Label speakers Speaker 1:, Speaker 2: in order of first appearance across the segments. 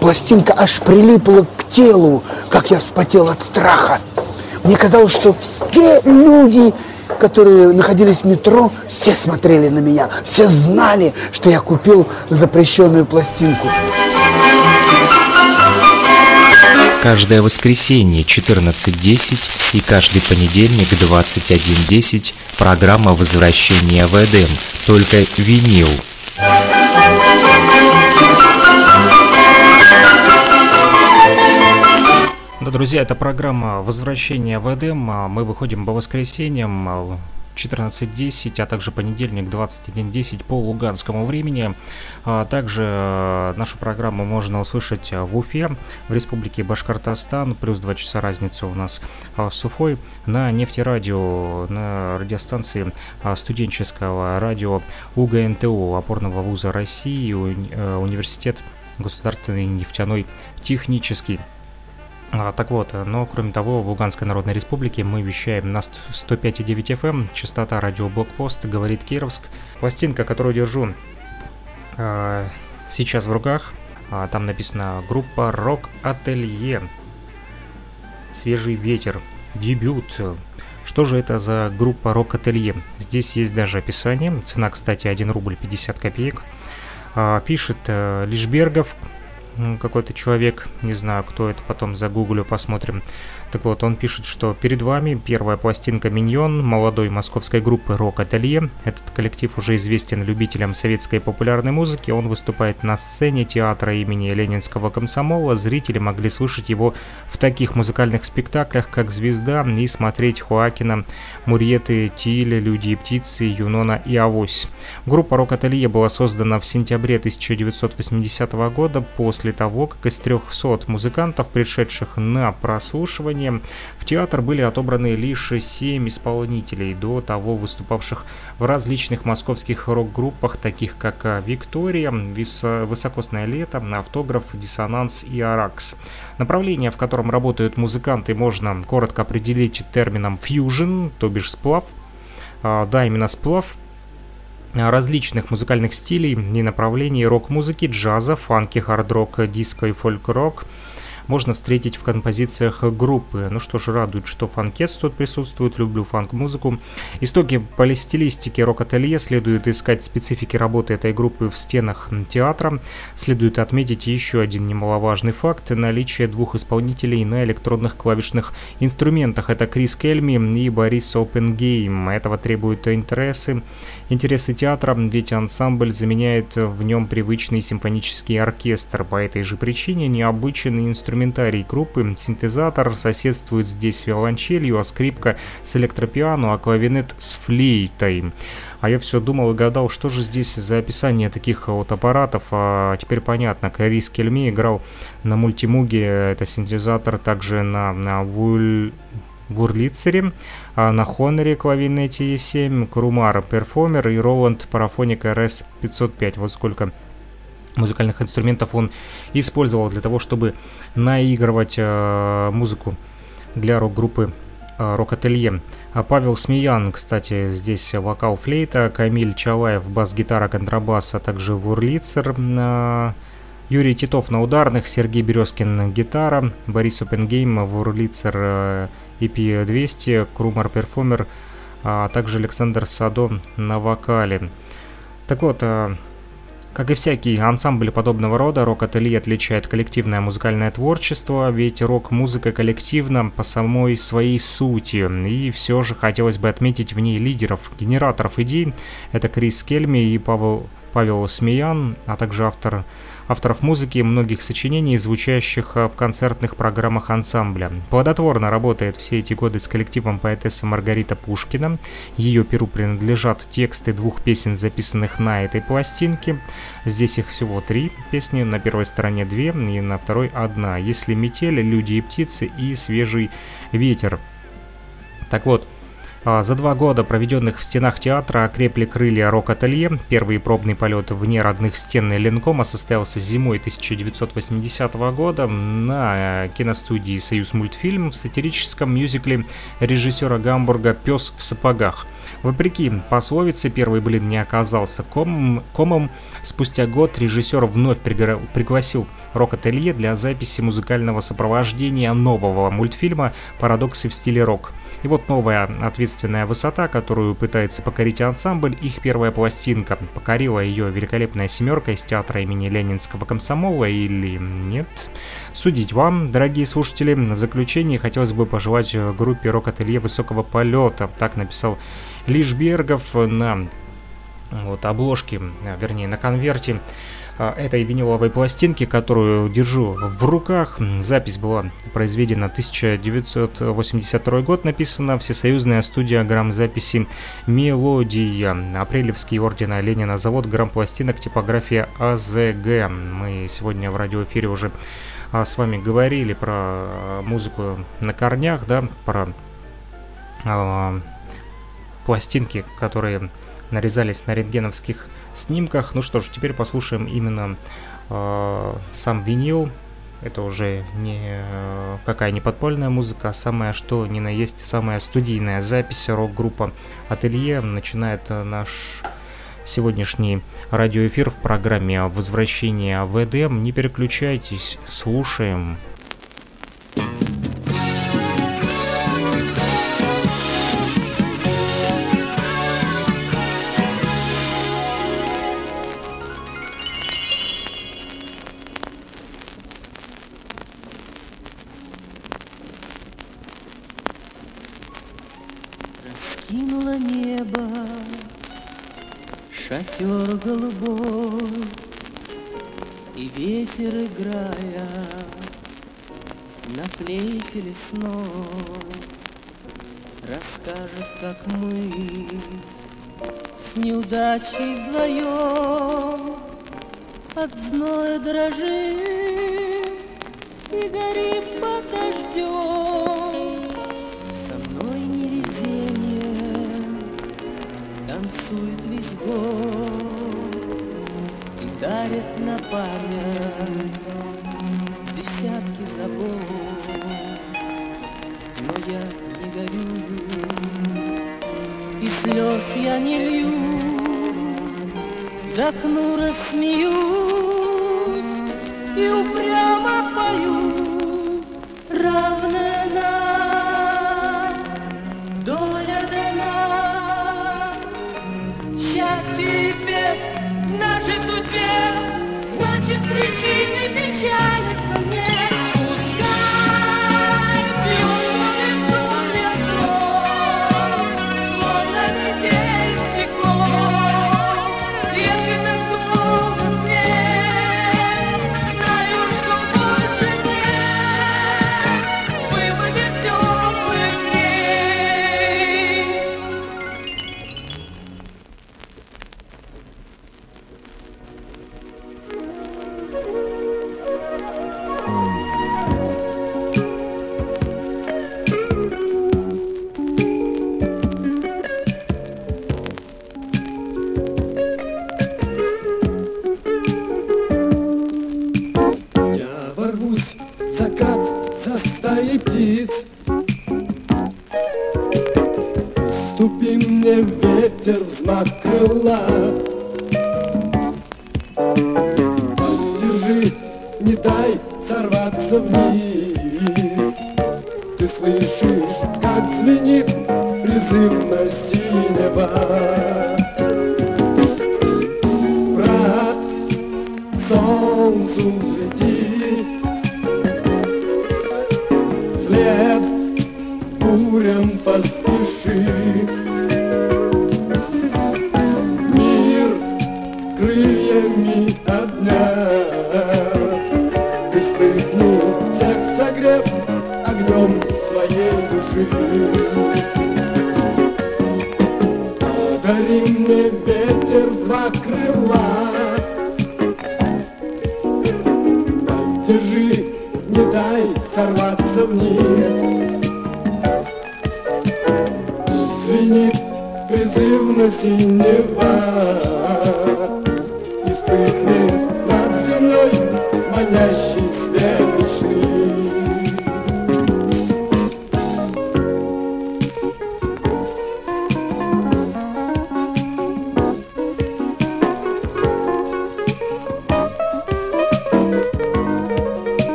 Speaker 1: пластинка аж прилипла к телу, как я вспотел от страха. Мне казалось, что все люди, которые находились в метро, все смотрели на меня, все знали, что я купил запрещенную пластинку.
Speaker 2: Каждое воскресенье 14.10 и каждый понедельник 21.10 программа «Возвращение в Эдем», только винил. Да, друзья, это программа «Возвращение в Эдем». Мы выходим по воскресеньям 14.10, а также понедельник 21.10 по луганскому времени. А также нашу программу можно услышать в Уфе, в Республике Башкортостан, плюс 2 часа разница у нас а, с Уфой, на нефтерадио, на радиостанции а, студенческого радио УГНТУ, опорного вуза России, э, университет государственный нефтяной технический. А, так вот, но кроме того, в Луганской Народной Республике мы вещаем на 105,9 FM, эм, частота радио Блокпост, говорит Кировск. Пластинка, которую держу э, сейчас в руках, э, там написано группа Рок Ателье. Свежий ветер. Дебют. Что же это за группа Рок Ателье? Здесь есть даже описание. Цена, кстати, 1 рубль 50 копеек. Пишет э, Лишбергов, какой-то человек, не знаю, кто это, потом загуглю, посмотрим. Так вот, он пишет, что перед вами первая пластинка «Миньон» молодой московской группы «Рок Ателье». Этот коллектив уже известен любителям советской популярной музыки. Он выступает на сцене театра имени Ленинского комсомола. Зрители могли слышать его в таких музыкальных спектаклях, как «Звезда» и смотреть Хуакина, Мурьеты, Тиле, Люди и птицы, Юнона и Авось. Группа «Рок Ателье» была создана в сентябре 1980 года после того, как из 300 музыкантов, пришедших на прослушивание, в театр были отобраны лишь семь исполнителей, до того выступавших в различных московских рок-группах, таких как э, «Виктория», «Высокосное лето», «Автограф», «Диссонанс» и «Аракс». Направление, в котором работают музыканты, можно коротко определить термином «фьюжн», то бишь сплав. А, да, именно сплав, различных музыкальных стилей и направлений рок-музыки, джаза, фанки, хард-рок, диско и фольк-рок – можно встретить в композициях группы. Ну что ж, радует, что фанкец тут присутствует, люблю фанк-музыку. Истоки полистилистики рок-ателье следует искать специфики работы этой группы в стенах театра. Следует отметить еще один немаловажный факт – наличие двух исполнителей на электронных клавишных инструментах. Это Крис Кельми и Борис Опенгейм. Этого требуют интересы интересы театра, ведь ансамбль заменяет в нем привычный симфонический оркестр. По этой же причине необычный инструментарий группы, синтезатор соседствует здесь с виолончелью, а скрипка с электропиано, а клавинет с флейтой. А я все думал и гадал, что же здесь за описание таких вот аппаратов. А теперь понятно, Карис Кельми играл на мультимуге, это синтезатор, также на, на Вуль... Вурлицере, а на Хоноре клавиной TE7, Крумар Перформер и Роланд Парафоник RS505. Вот сколько музыкальных инструментов он использовал для того, чтобы наигрывать э, музыку для рок-группы э, «Рок-ателье». А Павел Смеян, кстати, здесь вокал флейта, Камиль Чалаев бас-гитара, контрабас, а также Вурлицер, э, Юрий Титов на ударных, Сергей Березкин гитара, Борис Опенгейм, Вурлицер EP200, Крумар Перформер, а также Александр Садо на вокале. Так вот, как и всякие ансамбли подобного рода, рок-ателье отличает коллективное музыкальное творчество, ведь рок-музыка коллективна по самой своей сути. И все же хотелось бы отметить в ней лидеров, генераторов идей. Это Крис Кельми и Павел, Павел Смеян, а также автор авторов музыки многих сочинений, звучащих э, в концертных программах ансамбля. Плодотворно работает все эти годы с коллективом поэтесса Маргарита Пушкина. Ее перу принадлежат тексты двух песен, записанных на этой пластинке. Здесь их всего три песни, на первой стороне две и на второй одна. «Если метели», «Люди и птицы» и «Свежий ветер». Так вот, за два года, проведенных в стенах театра, окрепли крылья рок-ателье. Первый пробный полет вне родных стен Ленкома состоялся зимой 1980 года на э, киностудии «Союз мультфильм» в сатирическом мюзикле режиссера Гамбурга «Пес в сапогах». Вопреки пословице, первый блин не оказался комом. Спустя год режиссер вновь пригласил рок-ателье для записи музыкального сопровождения нового мультфильма «Парадоксы в стиле рок». И вот новая ответственная высота, которую пытается покорить ансамбль, их первая пластинка. Покорила ее великолепная семерка из театра имени Ленинского комсомола или нет? Судить вам, дорогие слушатели. В заключении хотелось бы пожелать группе рок-ателье высокого полета. Так написал Лишбергов на вот, обложке, вернее на конверте этой виниловой пластинки, которую держу в руках. Запись была произведена 1982 год, написана Всесоюзная студия грамзаписи «Мелодия». Апрелевский ордена Ленина завод грампластинок типография АЗГ. Мы сегодня в радиоэфире уже а, с вами говорили про музыку на корнях, да, про э, пластинки, которые нарезались на рентгеновских снимках. Ну что ж, теперь послушаем именно э, сам винил. Это уже не э, какая не подпольная музыка, а самая что ни на есть, самая студийная запись. Рок-группа Ателье начинает э, наш сегодняшний радиоэфир в программе «Возвращение в Эдем». Не переключайтесь, слушаем.
Speaker 3: Ветер, играя на флейте лесной, Расскажет, как мы с неудачей вдвоем От зноя дрожим и горим под дождем. Дарит на память десятки забот. Но я не горю, и слез я не лью, До окну рассмеюсь и упрямо пою равная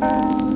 Speaker 4: Я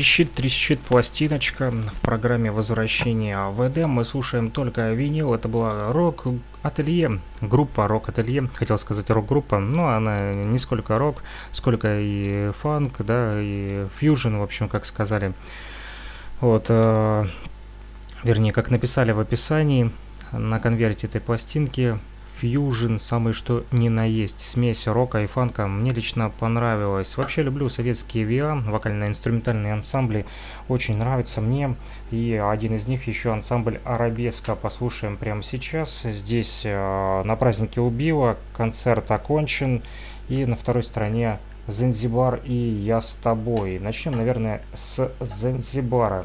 Speaker 2: Трещит, трещит пластиночка в программе возвращения в. Мы слушаем только винил. Это была рок-ателье, группа рок-ателье. Хотел сказать рок-группа, но она не сколько рок, сколько и фанк, да, и фьюжн, в общем, как сказали. Вот, э, вернее, как написали в описании на конверте этой пластинки, фьюжн, самый что ни на есть, смесь рока и фанка, мне лично понравилось. Вообще люблю советские VA, вокально-инструментальные ансамбли, очень нравится мне. И один из них еще ансамбль Арабеска, послушаем прямо сейчас. Здесь э, на празднике Убила концерт окончен, и на второй стороне Занзибар и Я с тобой. Начнем, наверное, с Занзибара.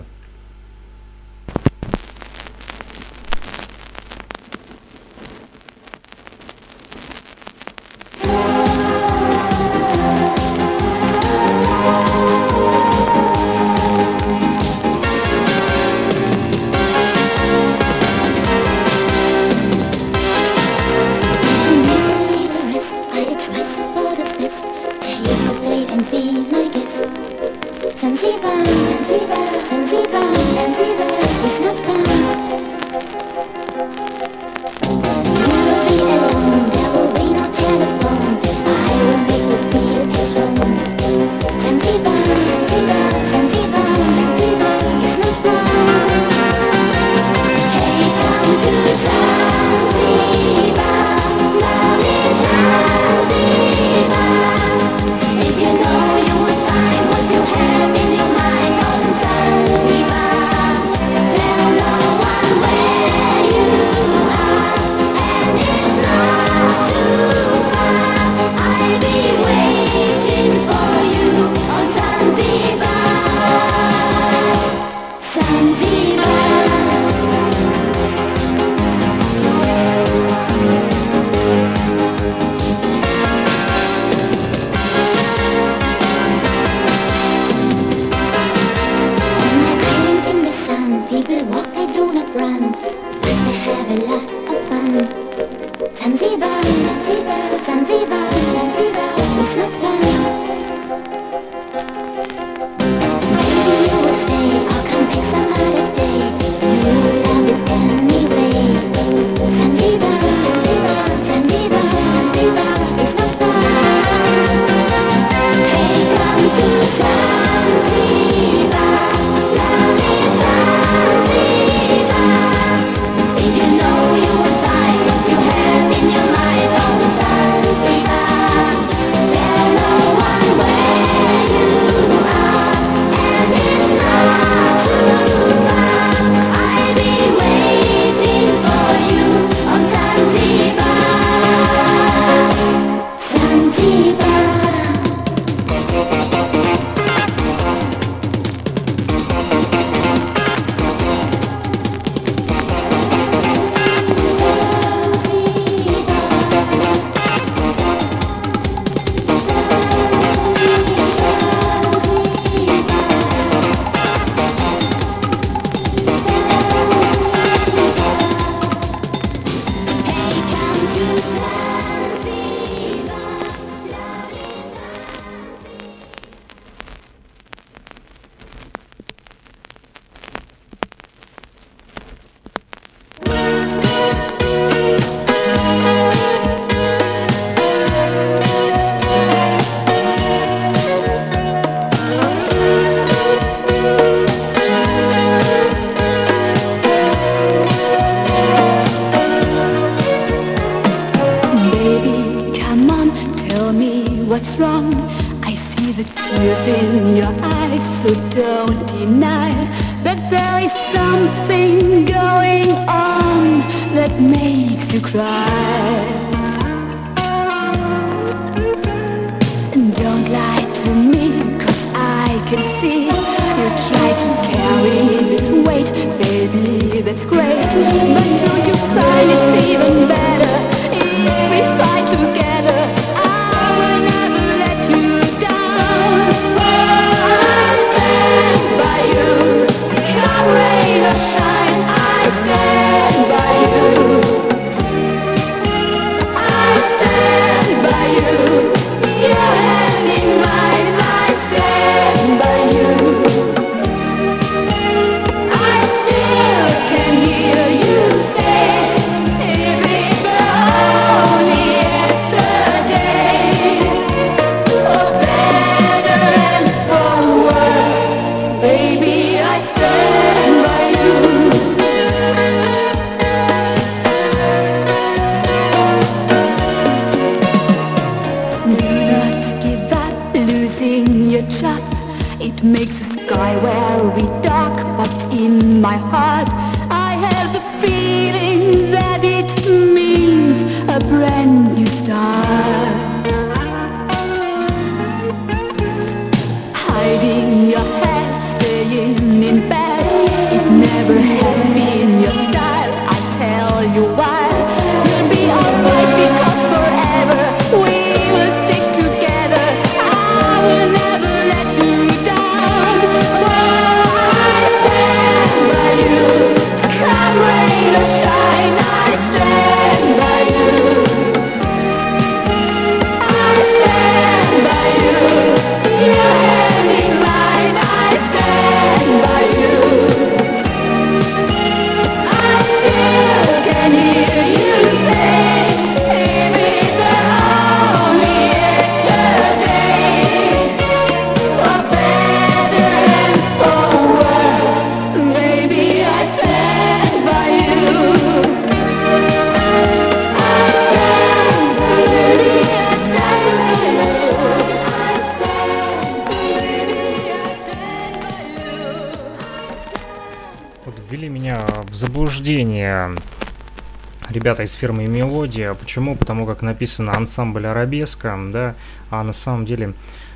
Speaker 2: ребята из фирмы Мелодия. Почему? Потому как написано ансамбль арабеска, да, а на самом деле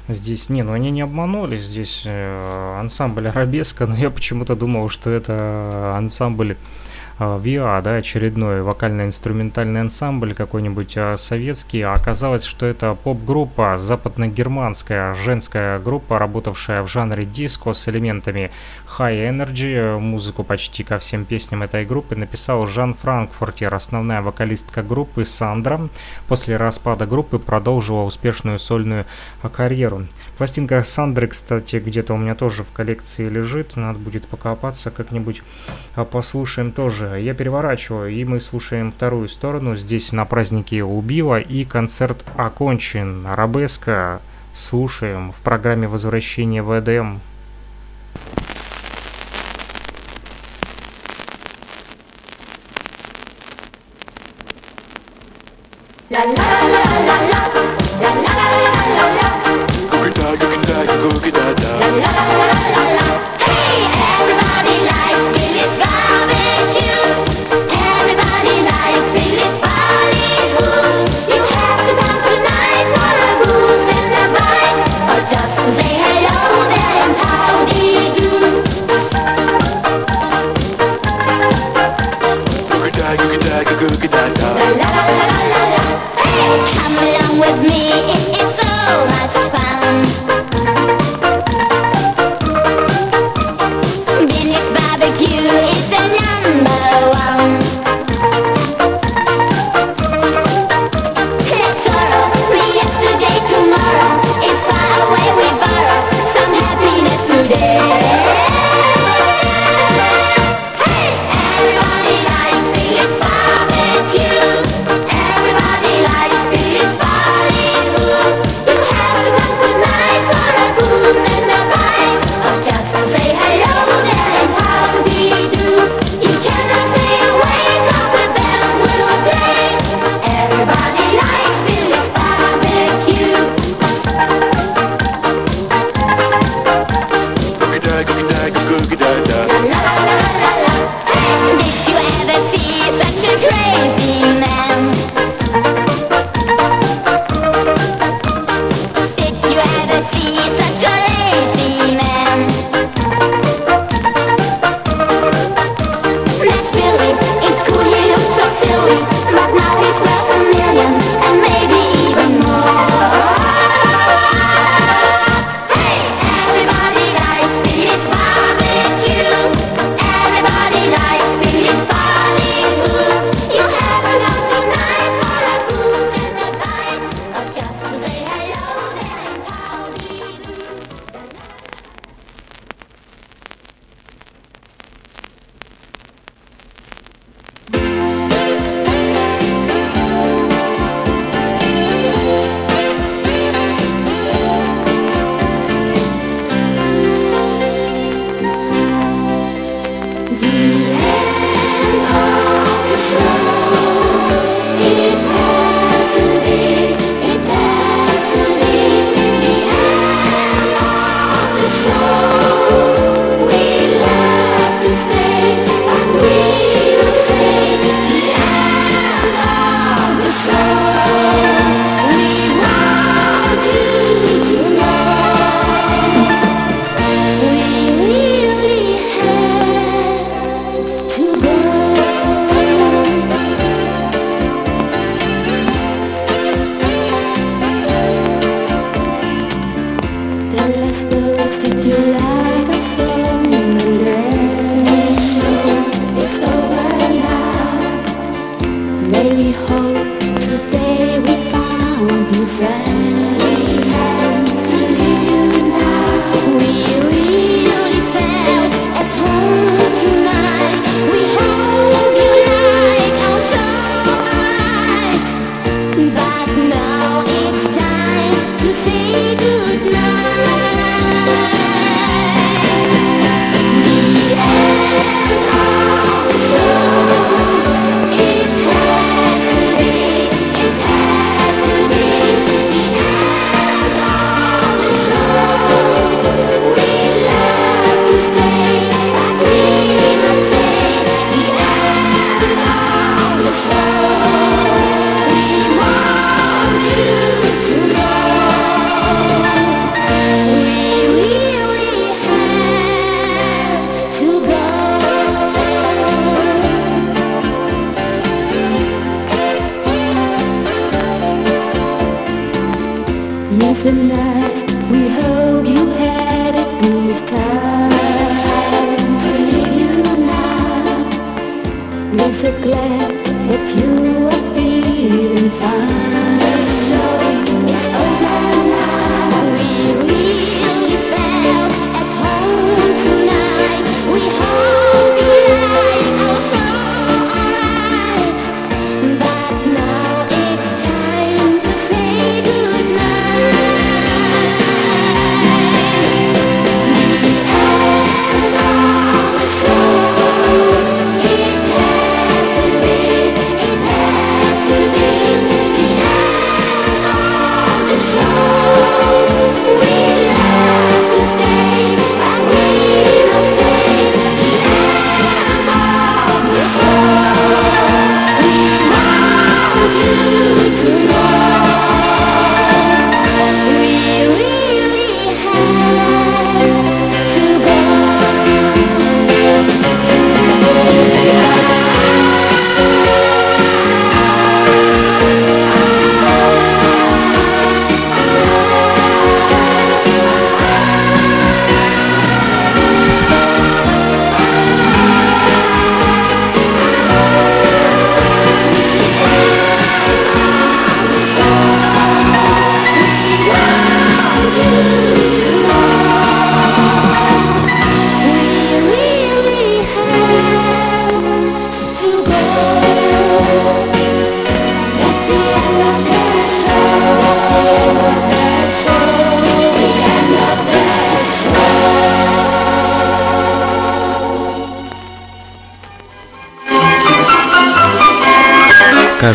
Speaker 2: здесь, не, ну они не обманули, здесь э, ансамбль арабеска, но я почему-то думал, что это ансамбль э, ВИА, да, очередной вокально-инструментальный ансамбль какой-нибудь э, советский, а оказалось, что это поп-группа, западно-германская женская группа, работавшая в жанре диско с элементами High Energy, э, музыку почти ко всем песням этой группы написал Жан Франкфуртер, основная вокалистка группы Сандра. После распада группы продолжила успешную сольную э, карьеру. Пластинка Сандры, кстати, где-то у меня тоже в коллекции лежит, надо будет покопаться как-нибудь, э, послушаем тоже. Я переворачиваю, и мы слушаем вторую сторону. Здесь на празднике убила, и концерт окончен. Арабеска слушаем в программе возвращения в
Speaker 5: ЭДМ. la la la oh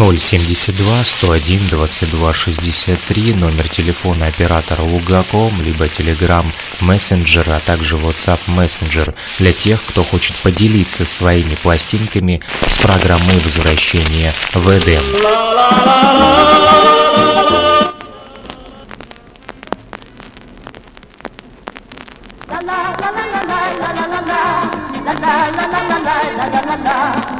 Speaker 5: 072 101 22 63, номер телефона оператора Лугаком, либо Telegram Messenger, а также WhatsApp Messenger для тех, кто хочет поделиться своими пластинками с программой возвращения в Эдем. Тече вода,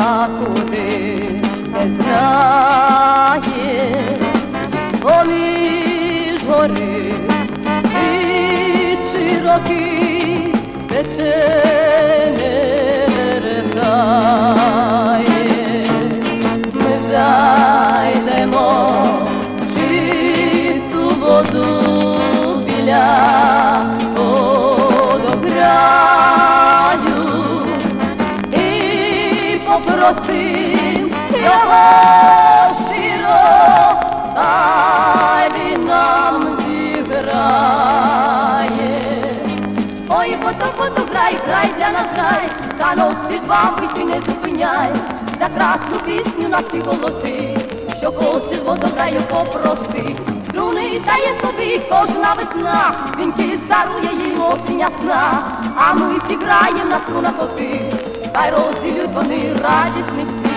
Speaker 6: 啊。Грай для нас грай, ж бабу ти не зупиняй, за красну пісню на всі голоси, що хочеш водограю попроси. Струни дає тобі кожна весна, Вінки дарує їм осінь ясна, а ми зіграєм на струнах оти, хай розділють вони радісних всіх.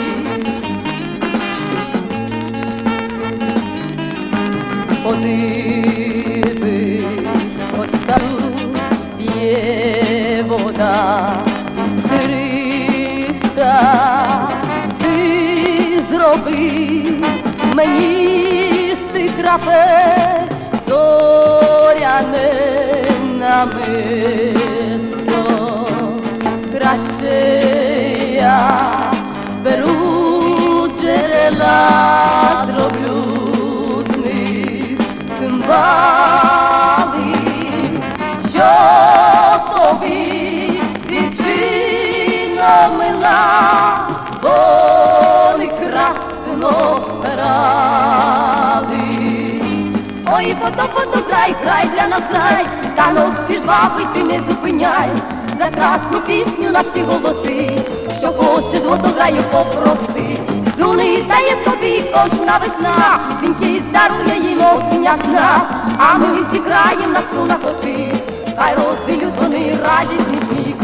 Speaker 6: Подивись, вода іскриста, ти зроби мені з тих крапель зоряне намисто. Краще я вона, прекрасно ради. Ой, пото, пото,
Speaker 3: край, край для нас рай, та ну всі ж баби, ти не зупиняй, за красну пісню на всі голоси, що хочеш, водограю попроси. Друни дає тобі кожна весна, він ті дарує їм осіння сна, а ми зіграєм на струнах коти, хай розділють вони і сміх.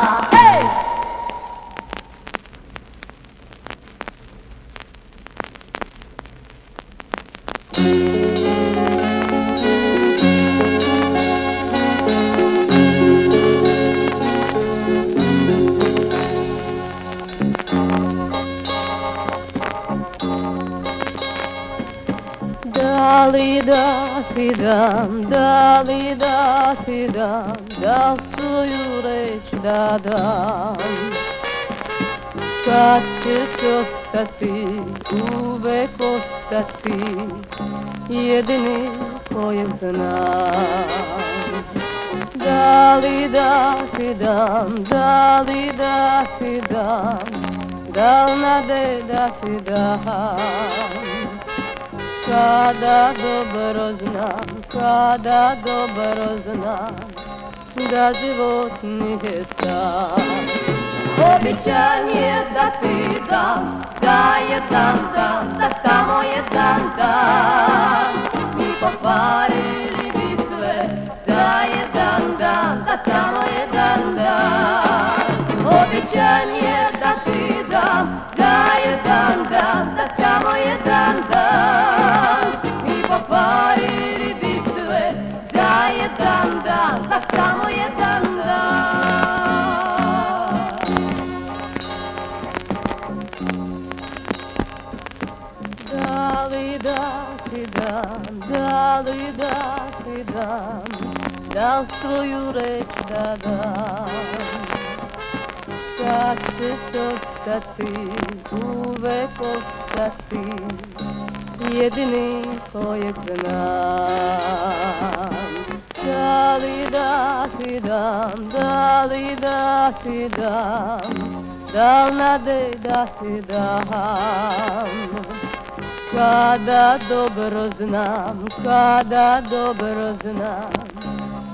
Speaker 3: ti dam, da li da ti dam, da svoju
Speaker 6: reč da dam. Kad ćeš ostati, uvek ostati, jedini kojeg znam. Da li da ti dam, da li da ti dam, da li nade da ti dam. Kada dobro znam Da život nije sam Običan je da ti dam Za jedan dan, da samo jedan dan da li da ti dam, da svoju reč da dam. Kad ćeš ostati, uvek ostati, jedini kojeg znam. Da li da ti dam, da li da ti dam, da li nade da ti dam. Dobro znam, kada dobro znam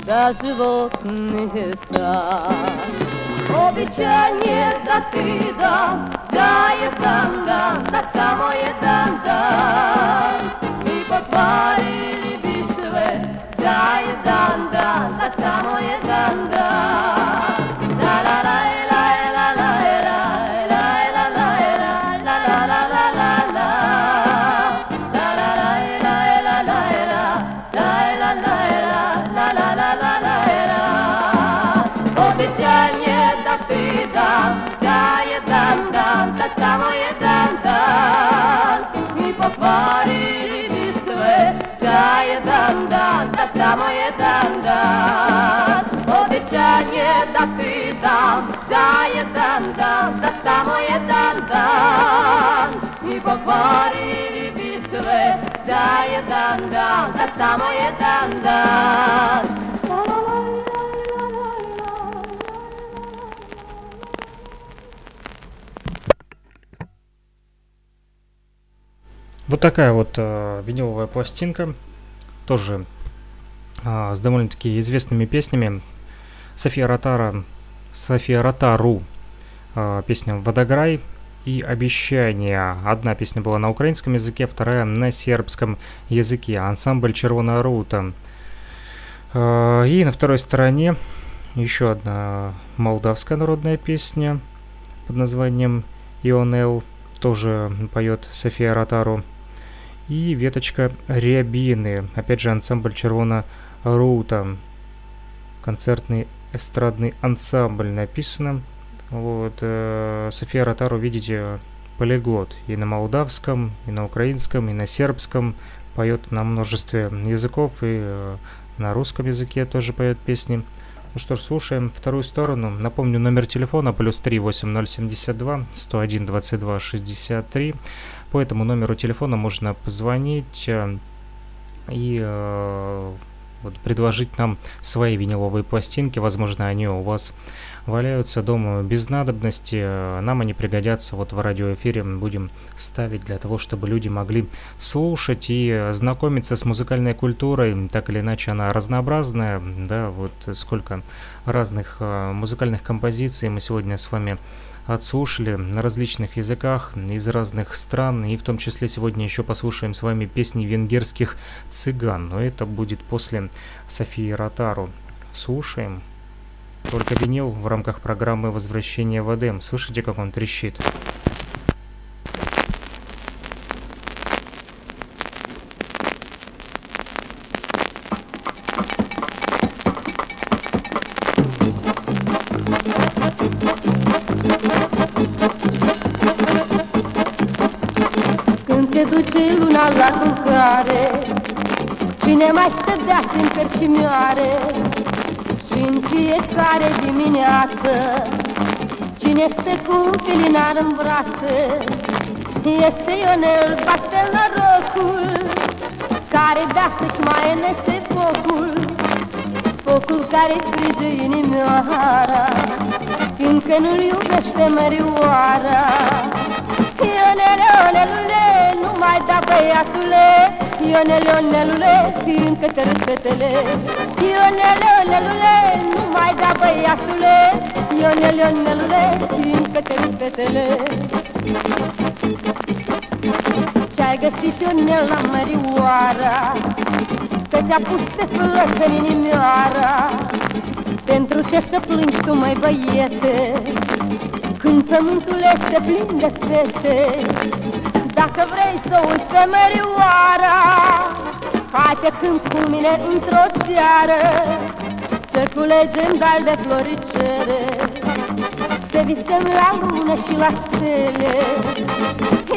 Speaker 6: Da život nije sam Običan je da ti dam Da je dan dan, da samo jedan dan Mi pokvarili bi sve Za jedan dan, da samo jedan dan La sve za jedan dan, da samo jedan dan
Speaker 2: Вот такая вот э, виниловая пластинка, тоже а, с довольно-таки известными песнями. София Ротара, София Ротару, а, песня «Водограй» и «Обещание». Одна песня была на украинском языке, вторая на сербском языке. Ансамбль «Червона рута». А, И на второй стороне еще одна молдавская народная песня под названием «Ионел». Тоже поет София Ротару. И веточка Рябины. Опять же ансамбль Червона Рута. Концертный эстрадный ансамбль написано. Вот. э, София Ротару, видите, полиглот. И на молдавском, и на украинском, и на сербском. Поет на множестве языков. И э, на русском языке тоже поет песни. Ну что ж, слушаем вторую сторону. Напомню, номер телефона плюс 3 8072 101 22 63. по этому номеру телефона можно позвонить э, и э, вот предложить нам свои виниловые пластинки. Возможно, они у вас валяются дома без надобности. э, Нам они пригодятся вот в радиоэфире. Будем ставить для того, чтобы люди могли слушать и знакомиться с музыкальной культурой. Так или иначе, она разнообразная. Да, вот сколько разных э, музыкальных композиций мы сегодня с вами отслушали на различных языках из разных стран, и в том числе сегодня еще послушаем с вами песни венгерских цыган, но это будет после Софии Ротару. Слушаем. Только винил в рамках программы «Возвращение в Эдем». Слышите, как он трещит?
Speaker 6: Dimineață Cine stă cu un felinar în brațe Este Ionel, bate norocul Care bea să-și mai înece focul Focul care frige inimioara Fiindcă nu-l iubește mărioara Ionel, Ionelule, nu mai da băiatule Ionel, Ionelule, fiindcă te râd fetele. Ionel, Ionelule, nu mai da băiatule. Ionel, Ionelule, fiindcă te râd fetele. Ce-ai găsit Ionel la mărioara Că te-a pus pe flăcă în inimioara. Pentru ce să plângi tu, mai băiete? Când pământul este plin de fete Dacă vrei să uiți pe mărioara Hai te cânt cu mine într-o seară Să culegem dal de floricere Să visăm la lună și la stele.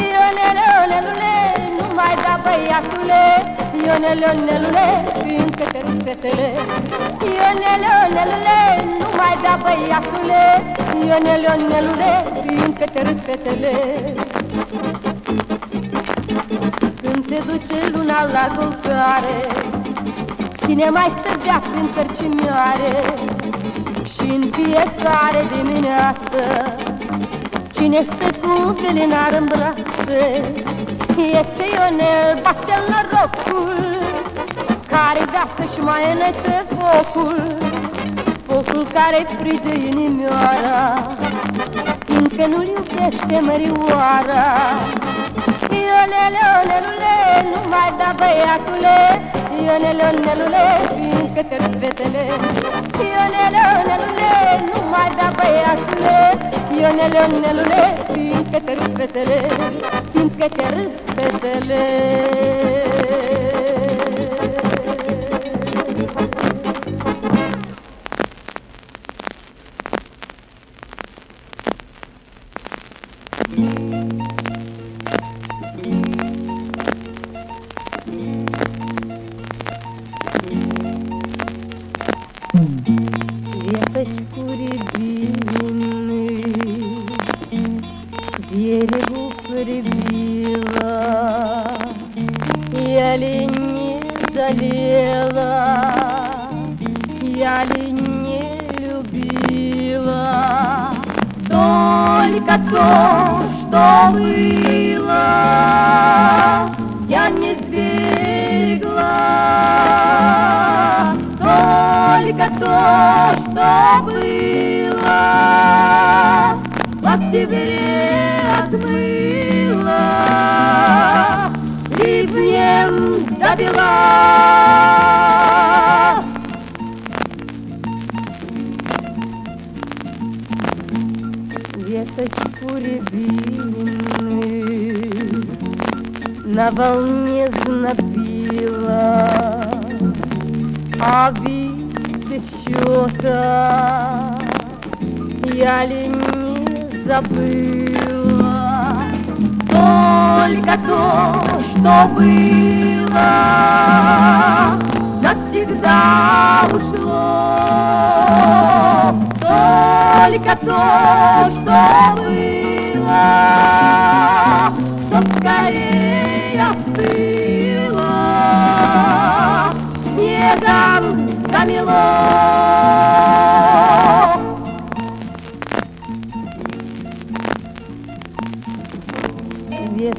Speaker 6: Ionele, Ionelule, nu mai da băiatule Ionele, Ionelule, fiindcă te râd fetele. Ionele, Ionelule, nu mai da băiatule Ionele, Ionelule, fiindcă te râd fetele Când te duce luna la culcare Cine mai stădea prin cărcimioare și în fiecare dimineață Cine stă cu un felinar în brațe Este Ionel, bate-l norocul Care vrea să-și mai înece focul Focul care frige inimioara Fiindcă nu-l iubește mărioara Ionel, Ionelule, nu mai da băiatule. Ionel, Ionelule, fiindcă te râd fetele. Ionel, Ionelule, nu mai da băiatule. Ionel, Ionelule, fiindcă te râd fetele. Fiindcă te râd fetele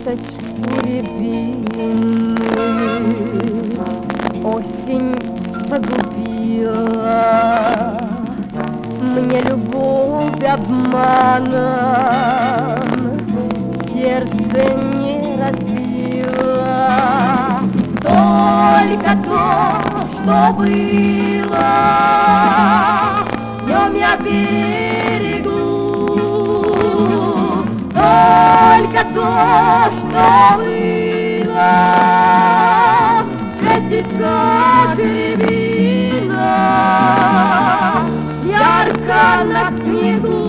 Speaker 6: Веточку рябины осень погубила мне любовь обманом сердце не разбила только то, что было. Днем я берегу то, что было светит как рябина ярко на снегу.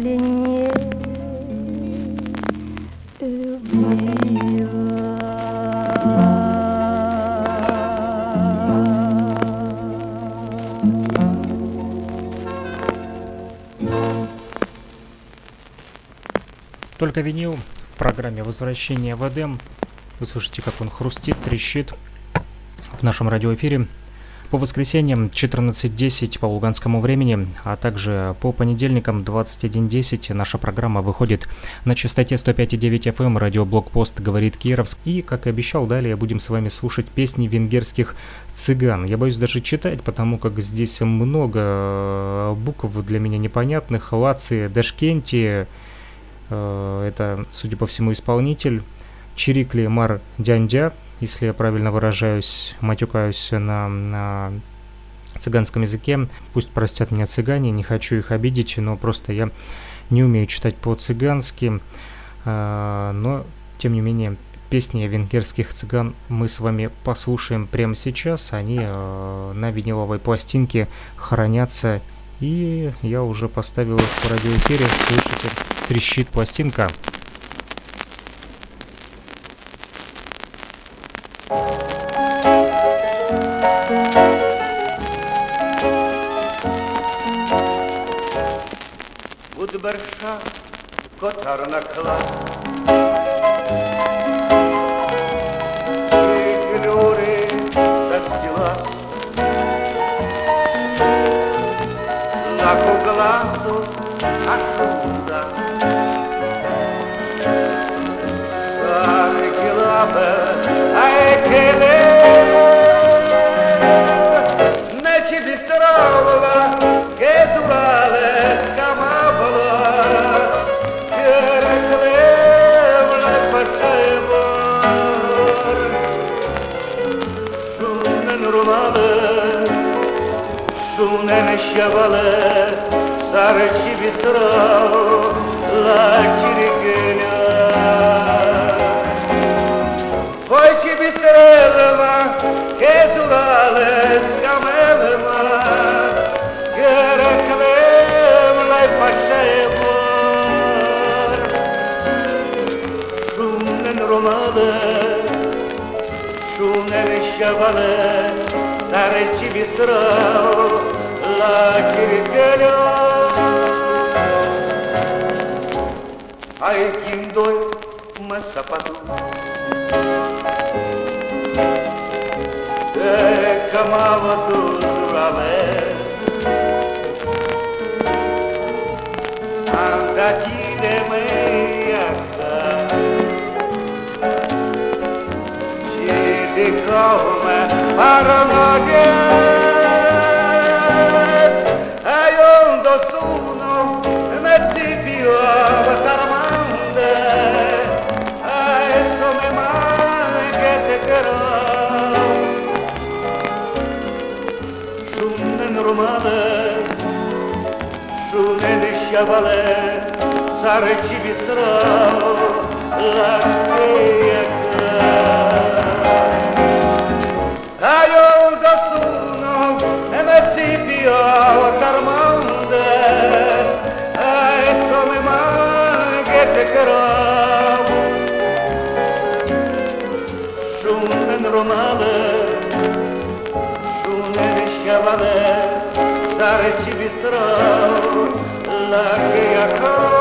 Speaker 6: Я ли не любила.
Speaker 2: Только винил в программе «Возвращение в Эдем». Вы слышите, как он хрустит, трещит в нашем радиоэфире. По воскресеньям 14.10 по луганскому времени, а также по понедельникам 21.10 наша программа выходит на частоте 105.9 FM, радиоблокпост «Говорит Кировск». И, как и обещал, далее будем с вами слушать песни венгерских цыган. Я боюсь даже читать, потому как здесь много э, букв для меня непонятных. Лаци, Дашкенти, Э, Это, судя по всему, исполнитель. Чирикли Мар Дяндя, если я правильно выражаюсь, матюкаюсь на, на цыганском языке. Пусть простят меня цыгане, не хочу их обидеть, но просто я не умею читать по-цыгански. Э, Но, тем не менее, песни венгерских цыган мы с вами послушаем прямо сейчас. Они э, на виниловой пластинке хранятся. И я уже поставил их в радиоэфире. Слышите, трещит пластинка.
Speaker 7: Удберша котарна клас. Глюри vale Sune ne şevale Sarci bitrao La kirigena Foi ci bitrelma Che durale Scamelma Gereklem Lai paşevar Sune ne romale Sune ne şevale Arcibistrão lacrilhão aí que dói mas sapadura De é camava tudo a ver. Anda aqui Rome Parmaget E ondo sono metti più tarmande. E come mai che te chero Shunen romade Shunen sciavale Sarci bistravo La cheia Ayo da sono e me ti pio carmonde e so me ma che te caro Şunen romalı Şunen eşyavalı Sarı
Speaker 2: Lakı yakar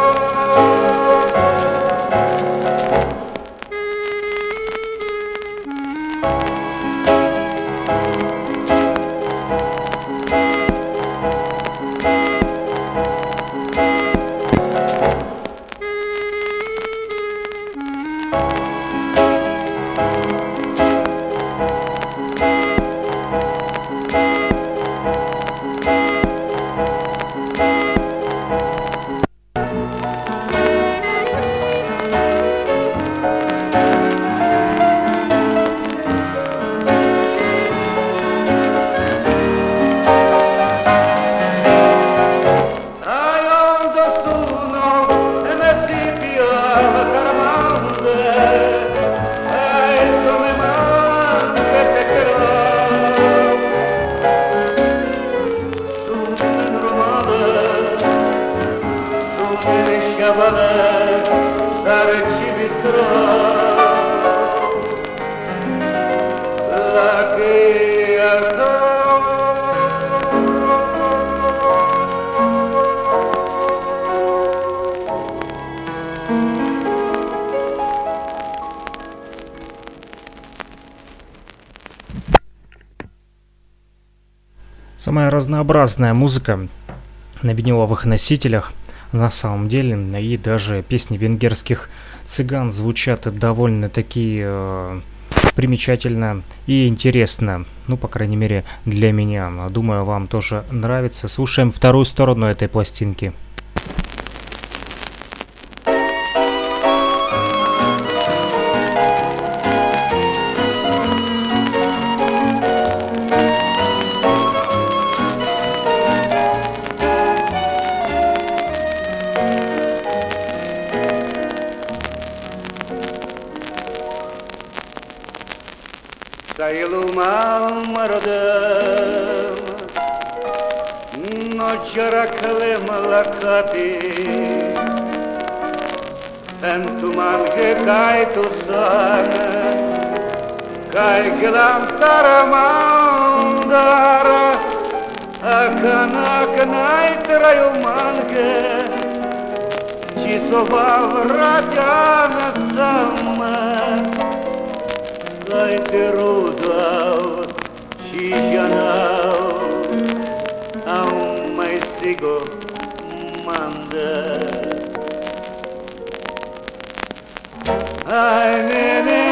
Speaker 2: разнообразная музыка на виниловых носителях на самом деле. И даже песни венгерских цыган звучат довольно такие э, примечательно и интересно. Ну, по крайней мере, для меня. Думаю, вам тоже нравится. Слушаем вторую сторону этой пластинки.
Speaker 7: молодым Nojara kalemla capi Pentru mangă cai tu sană Cai glam taramandara Acana canai traiu mangă Ci sova vrateană țamă Lai te rudau și janau Au mai sigo manda Ai ne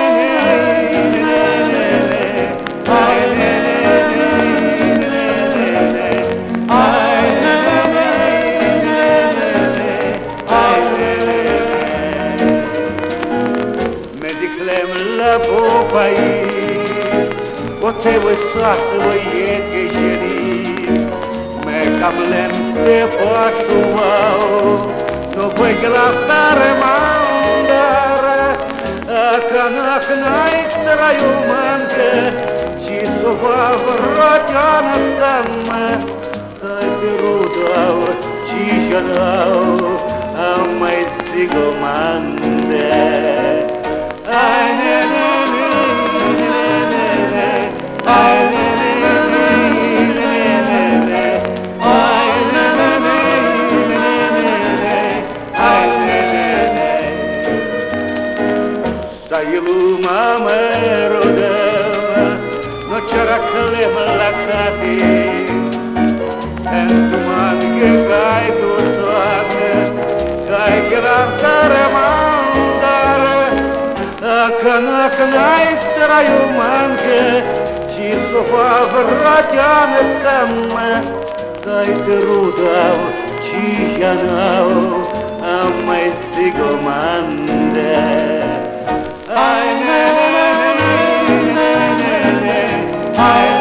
Speaker 7: pe vășoasă gecerii Me cablen te poșul meu Nu voi glaftare mandar a kanak naik n-ai traiu mâncă Ci suva vrăteană tămă Că-i pirudau, ci jădau Am mai zigomande Ai nenă Sayılma merodeva No c'era clema la cati En tu man che gai tu soate Gai gran caramandare Acana canai traiu manche زفاف الرجام الدم زيت رودا شيشنا أما يسيقو مانده I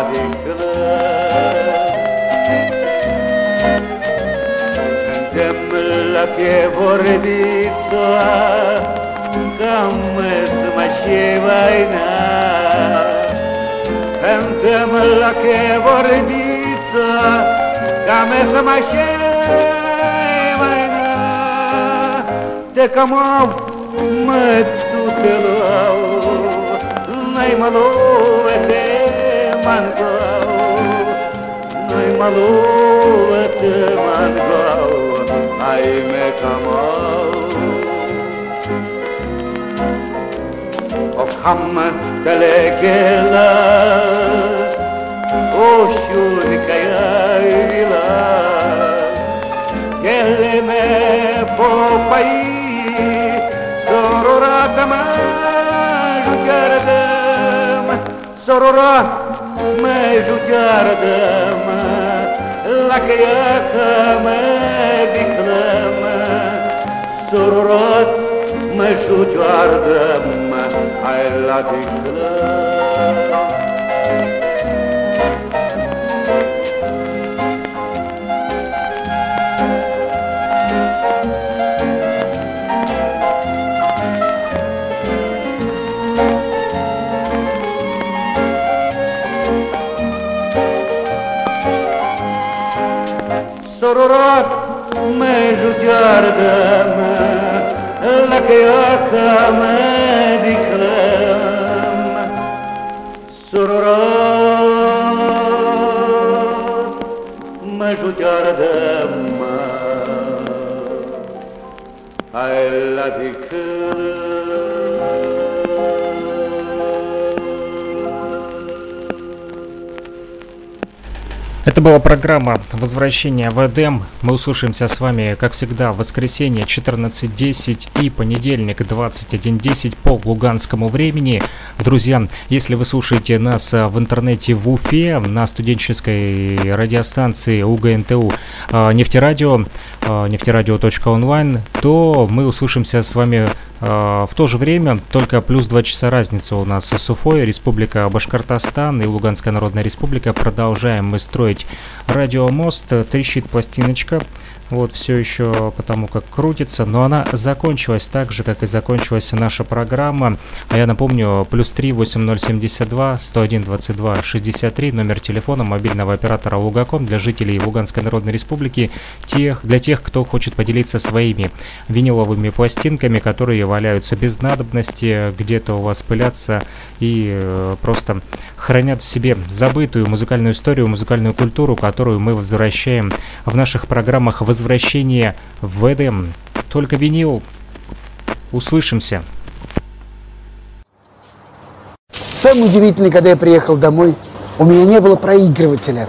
Speaker 7: Ai la diklama Suntem la che vorbită Cam să mă și vaina Suntem la che vorbită Cam să mă și vaina De cam au mă tutelau N-ai mă luă mangau Noi maluete mangau Ai me kamau Of hamme kalegela Oshu nikayaila Gele me popai Sorora tamar gerdem Sorora jucardăm, la căiacă mă viclăm, sururot mă jucardăm, ai la viclăm. جدار دم لك يا كما بكلام سرورات ما جدار دم على
Speaker 2: Это была программа «Возвращение в Эдем». Мы услышимся с вами, как всегда, в воскресенье 14.10 и понедельник 21.10 по луганскому времени. Друзья, если вы слушаете нас а, в интернете в Уфе на студенческой радиостанции УГНТУ а, «Нефтерадио», а, нефтерадио.онлайн, то мы услышимся с вами в то же время, только плюс 2 часа разница у нас с Уфой, Республика Башкортостан и Луганская Народная Республика. Продолжаем мы строить радиомост, трещит пластиночка. Вот все еще потому как крутится, но она закончилась так же, как и закончилась наша программа. А я напомню, плюс 3 8072 101 22 63, номер телефона мобильного оператора Лугаком для жителей Луганской Народной Республики, тех, для тех, кто хочет поделиться своими виниловыми пластинками, которые валяются без надобности, где-то у вас пылятся и э, просто хранят в себе забытую музыкальную историю, музыкальную культуру, которую мы возвращаем в наших программах «Возвращение в Эдем». Только винил. Услышимся.
Speaker 1: Самое удивительное, когда я приехал домой, у меня не было проигрывателя.